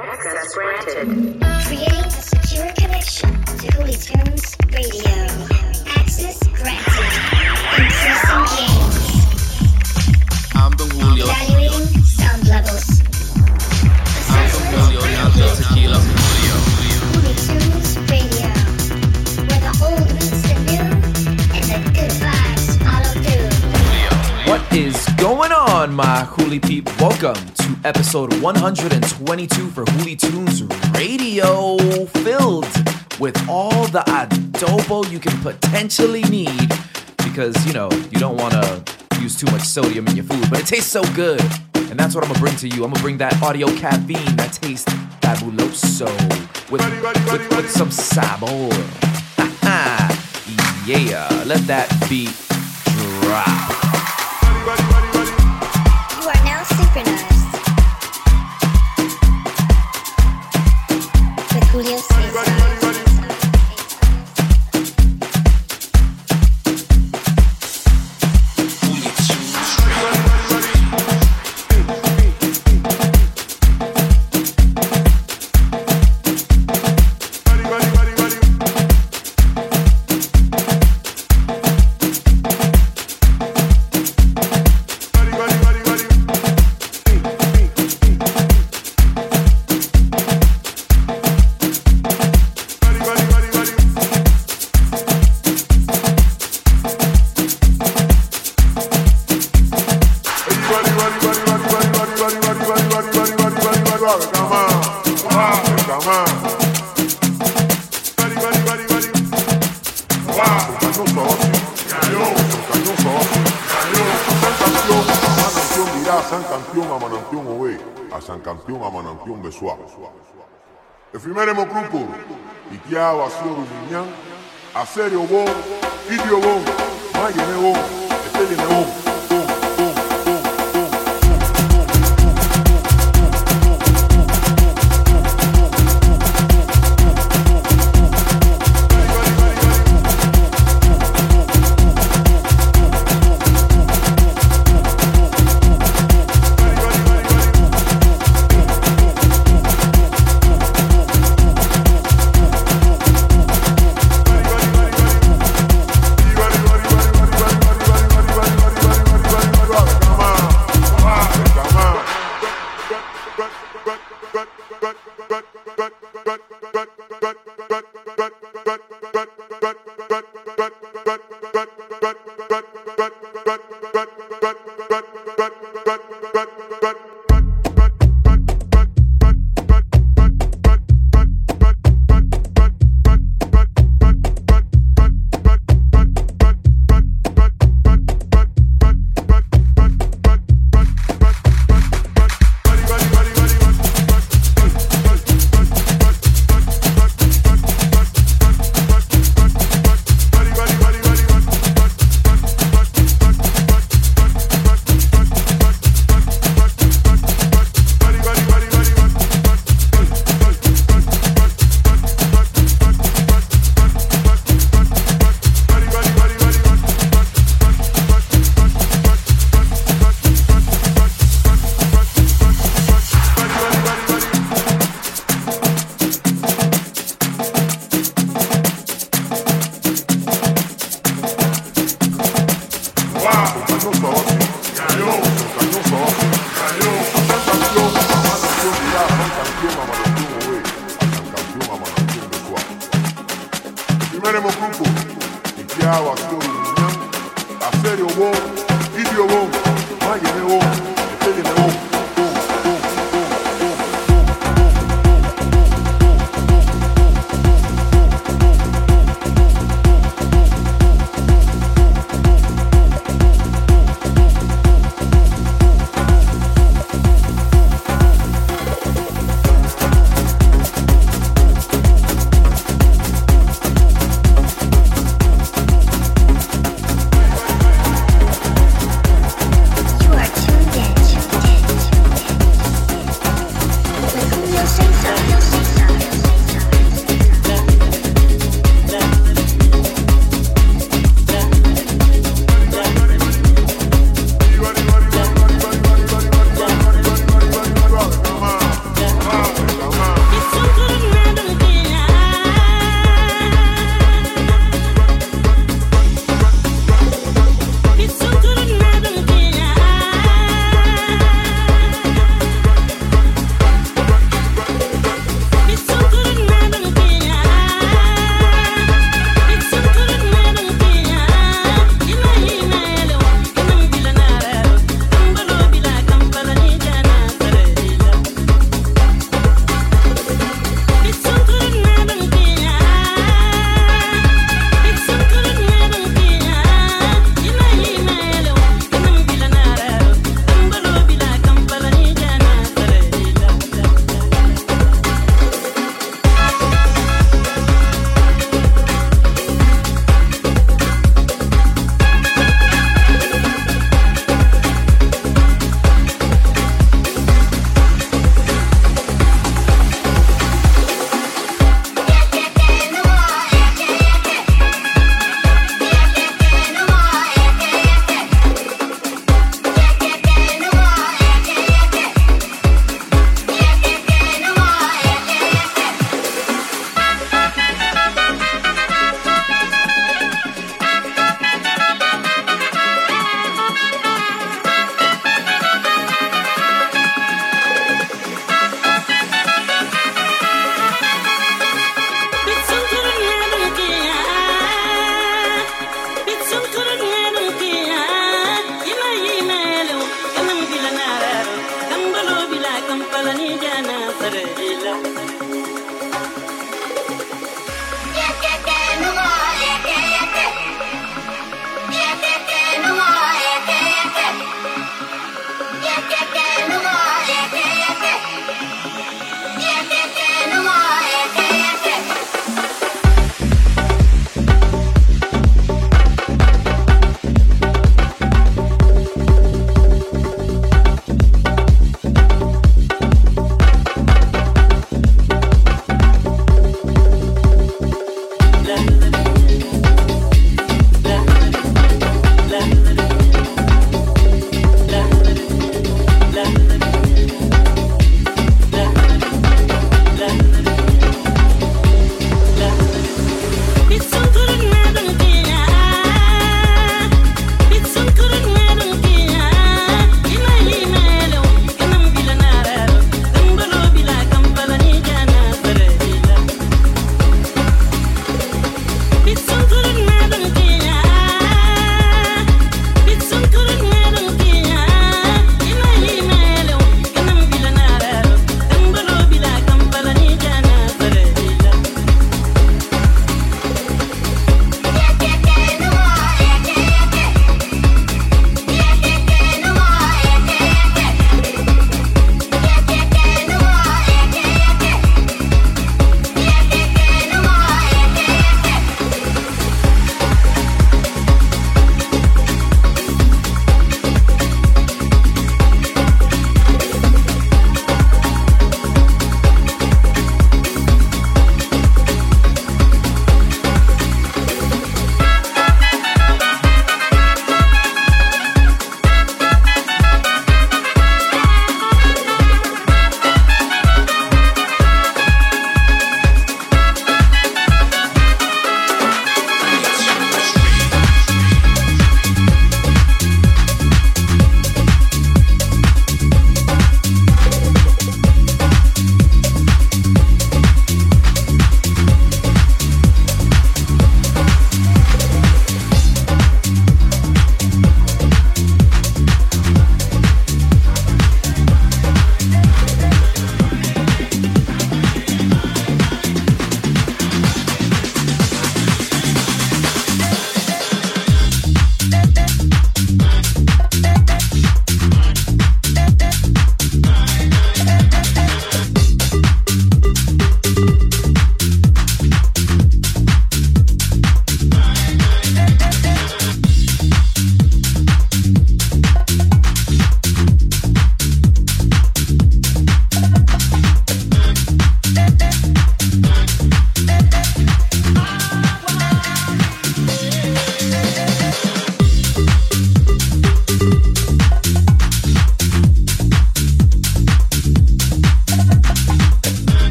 Access granted. Creating a secure connection to Holy Tunes Radio. Access granted. Increasing gains. I'm the Julio. Evaluating sound levels. I'm the Julio, not the tequila. Holy Tunes Radio. Where the old meets the new and the good vibes follow through. What is going on, my Hoolie Peep? Welcome to episode 122 for Hoolie Tunes Radio, filled with all the adobo you can potentially need because, you know, you don't want to use too much sodium in your food, but it tastes so good. And that's what I'm gonna bring to you. I'm gonna bring that audio caffeine that tastes fabuloso with, with, with some sabor. yeah, let that beat drop. irá a San Campeón a Manantión Ove, a San Campeón a Manantión Besuá. Efimeremo Cruco, Itiá, Vacío Rumiñán, Acerio Bon, Itio Bon, Mayene Bon, Estelle Bon. microfone.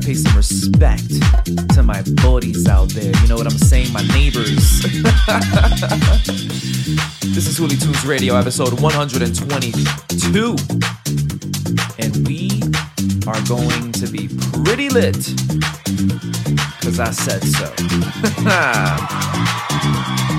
Gotta pay some respect to my buddies out there. You know what I'm saying? My neighbors. this is Hooly Tunes Radio, episode 122. And we are going to be pretty lit. Because I said so.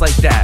like that,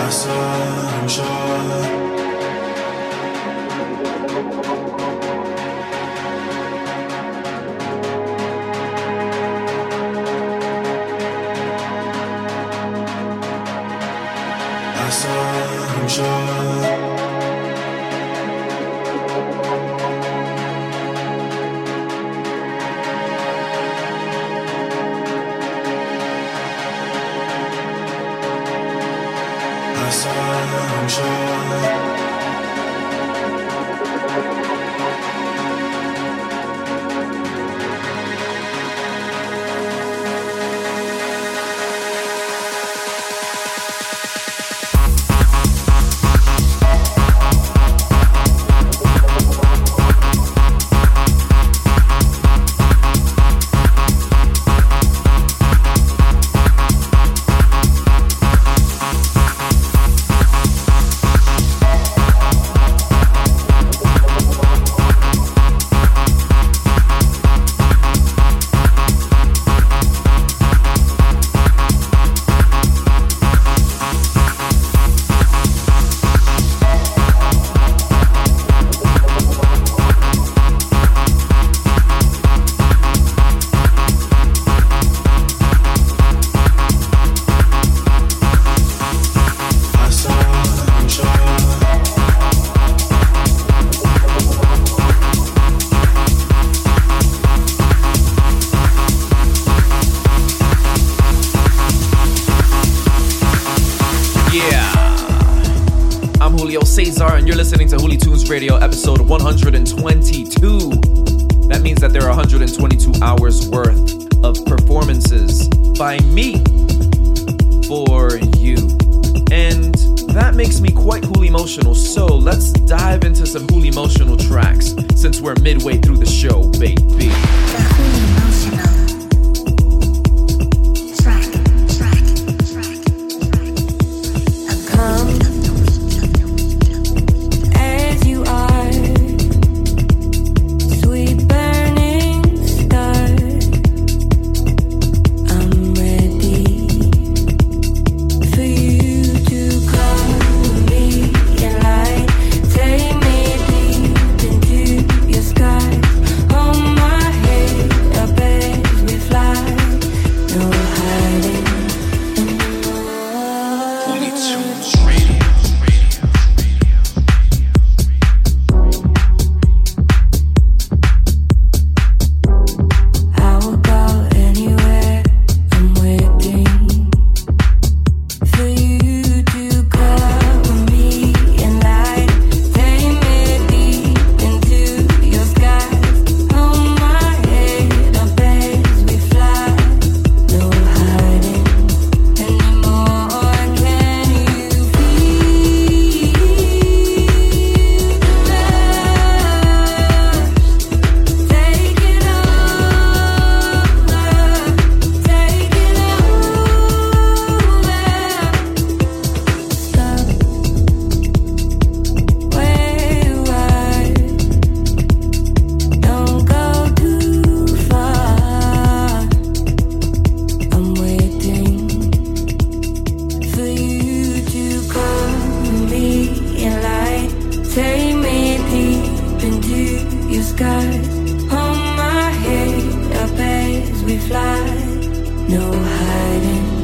I saw him sure. by me for you. And that makes me quite cool emotional, so let's dive into some cool emotional tracks since we're midway through the show, baby. no hiding.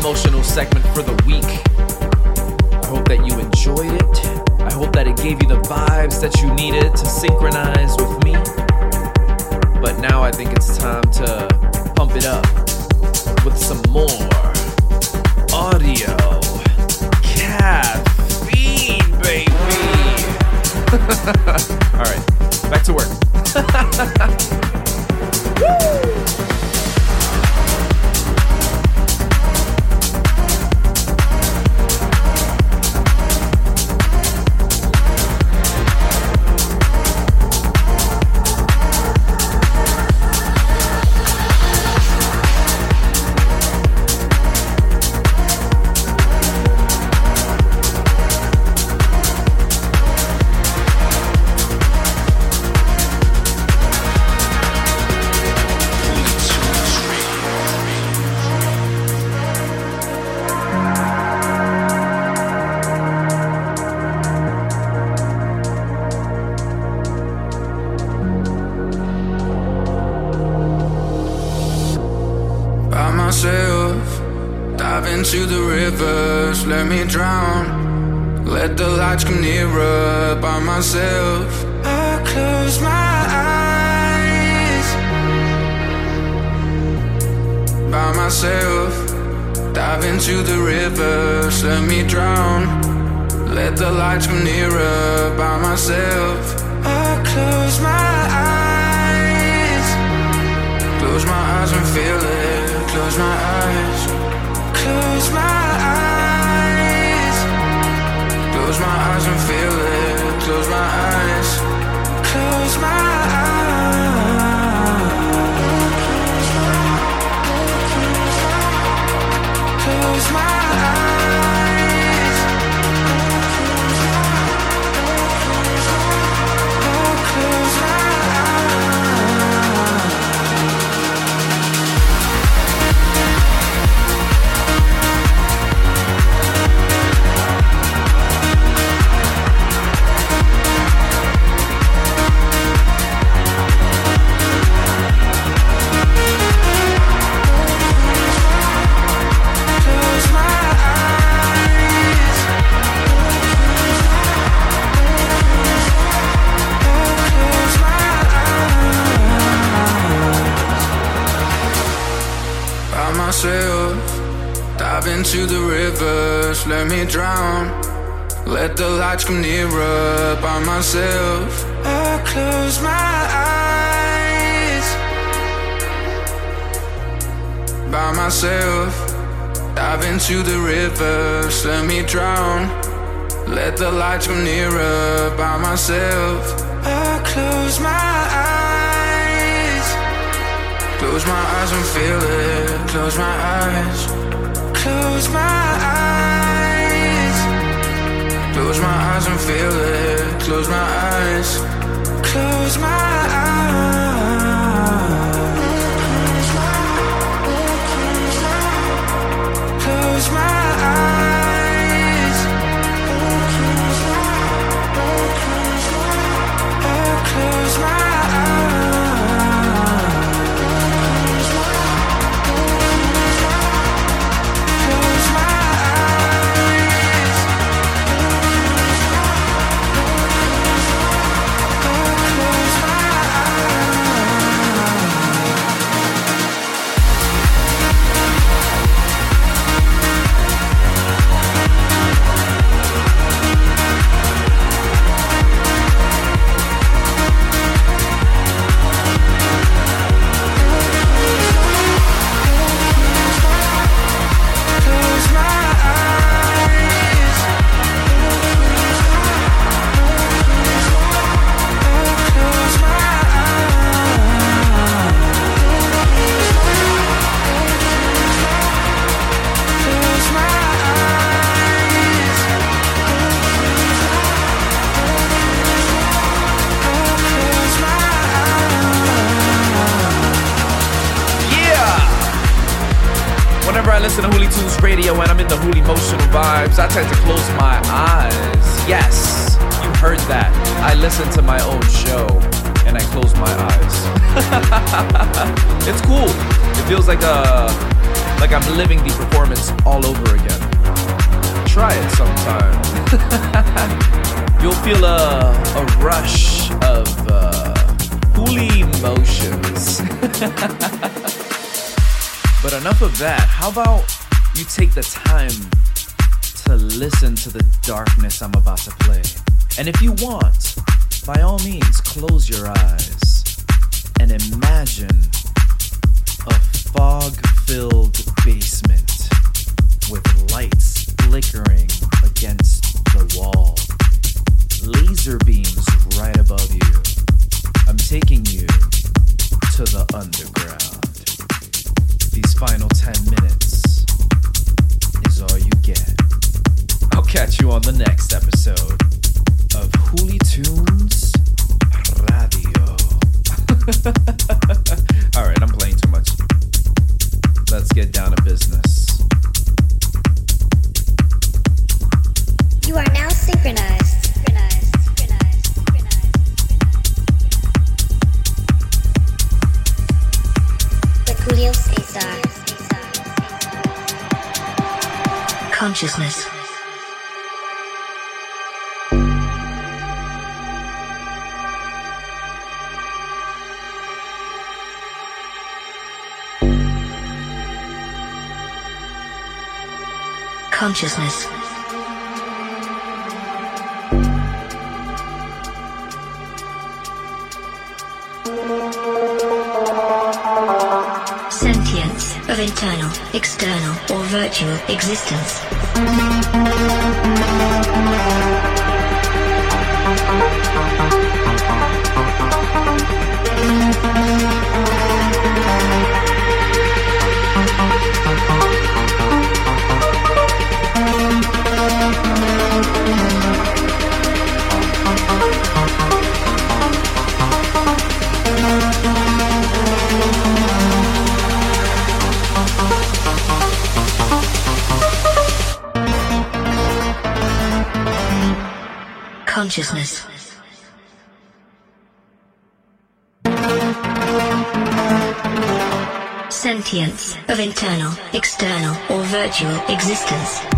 emotional segment for the week. I hope that you enjoyed it. I hope that it gave you the vibes that you needed to synchronize with me. But now I think it's time to pump it up with some more audio caffeine, baby. All right, back to work. And if you want existence.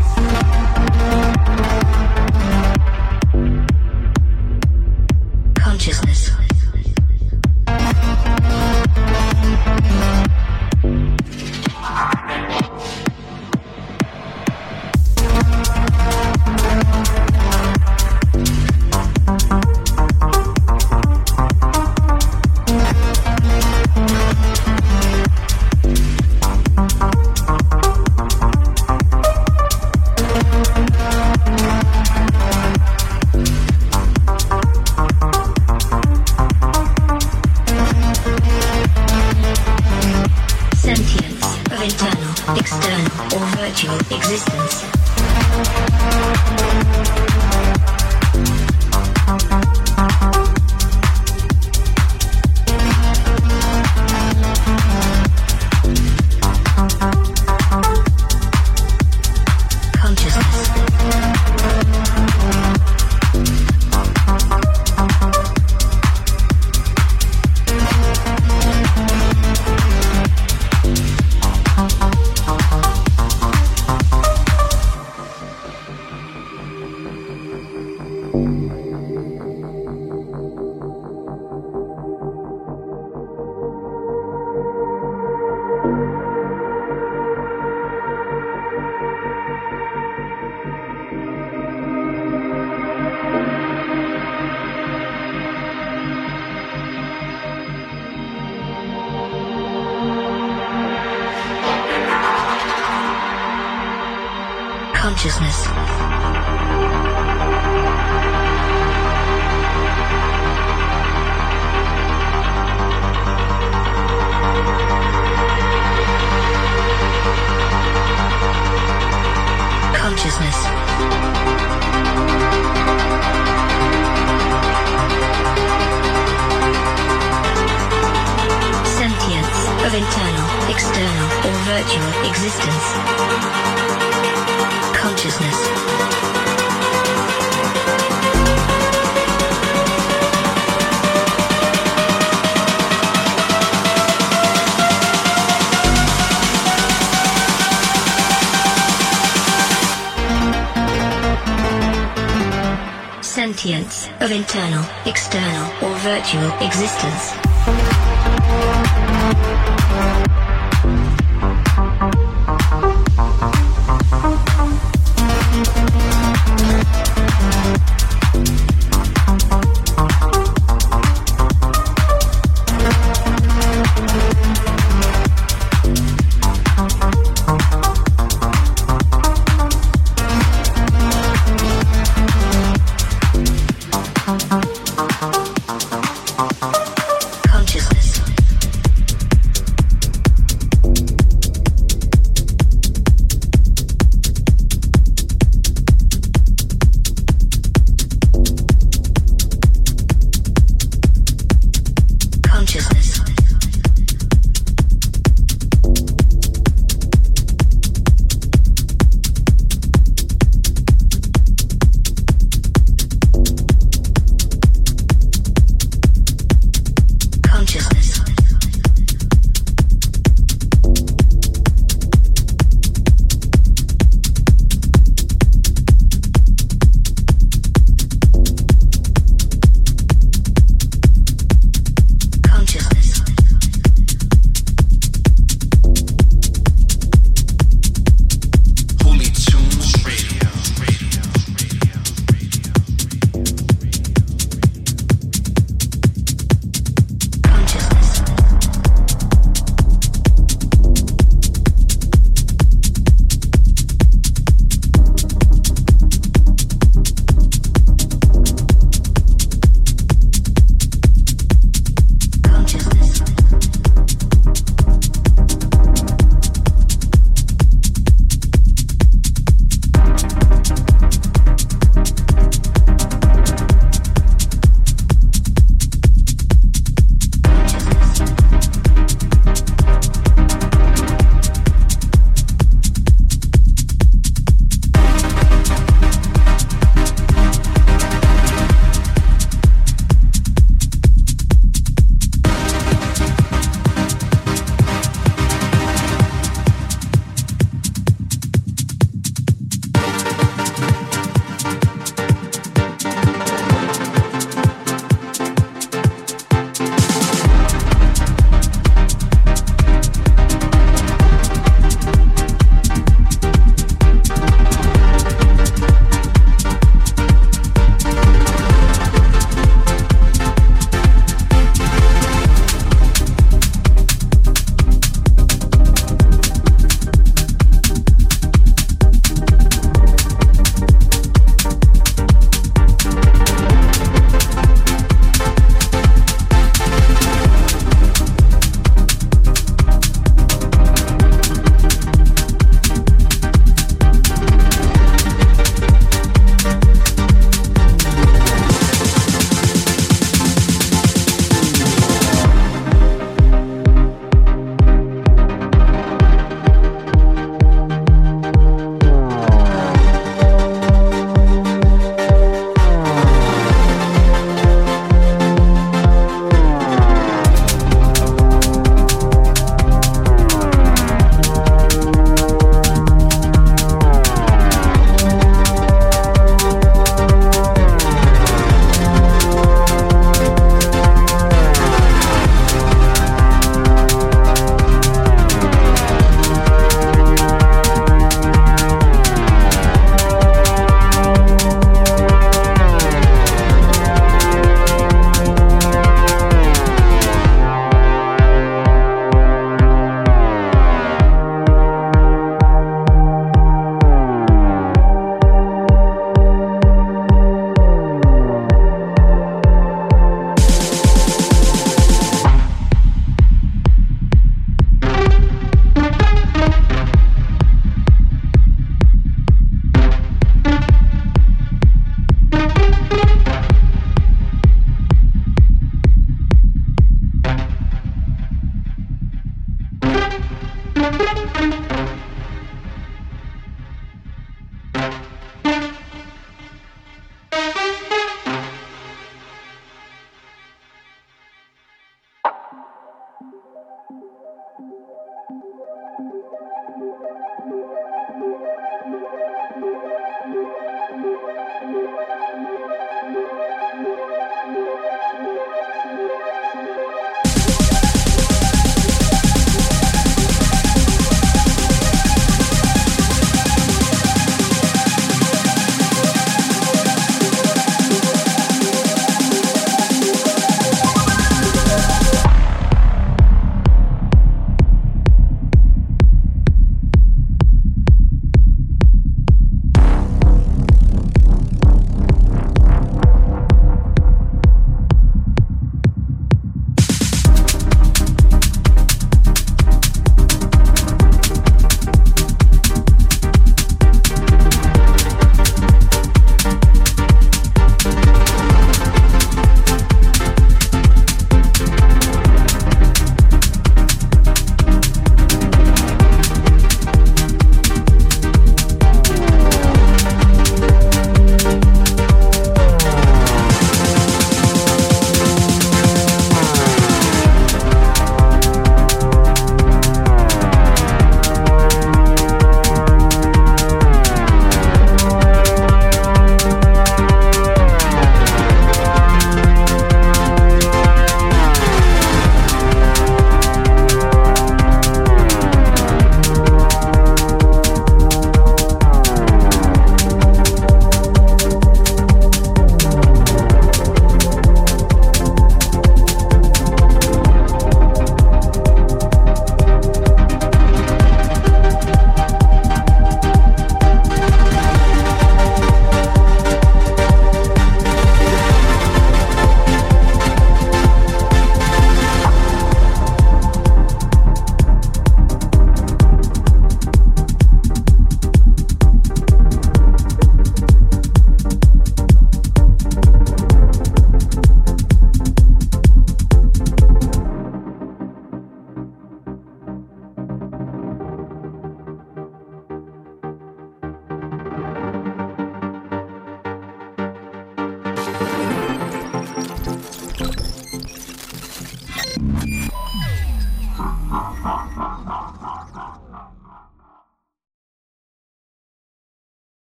sentience of internal, external, or virtual existence.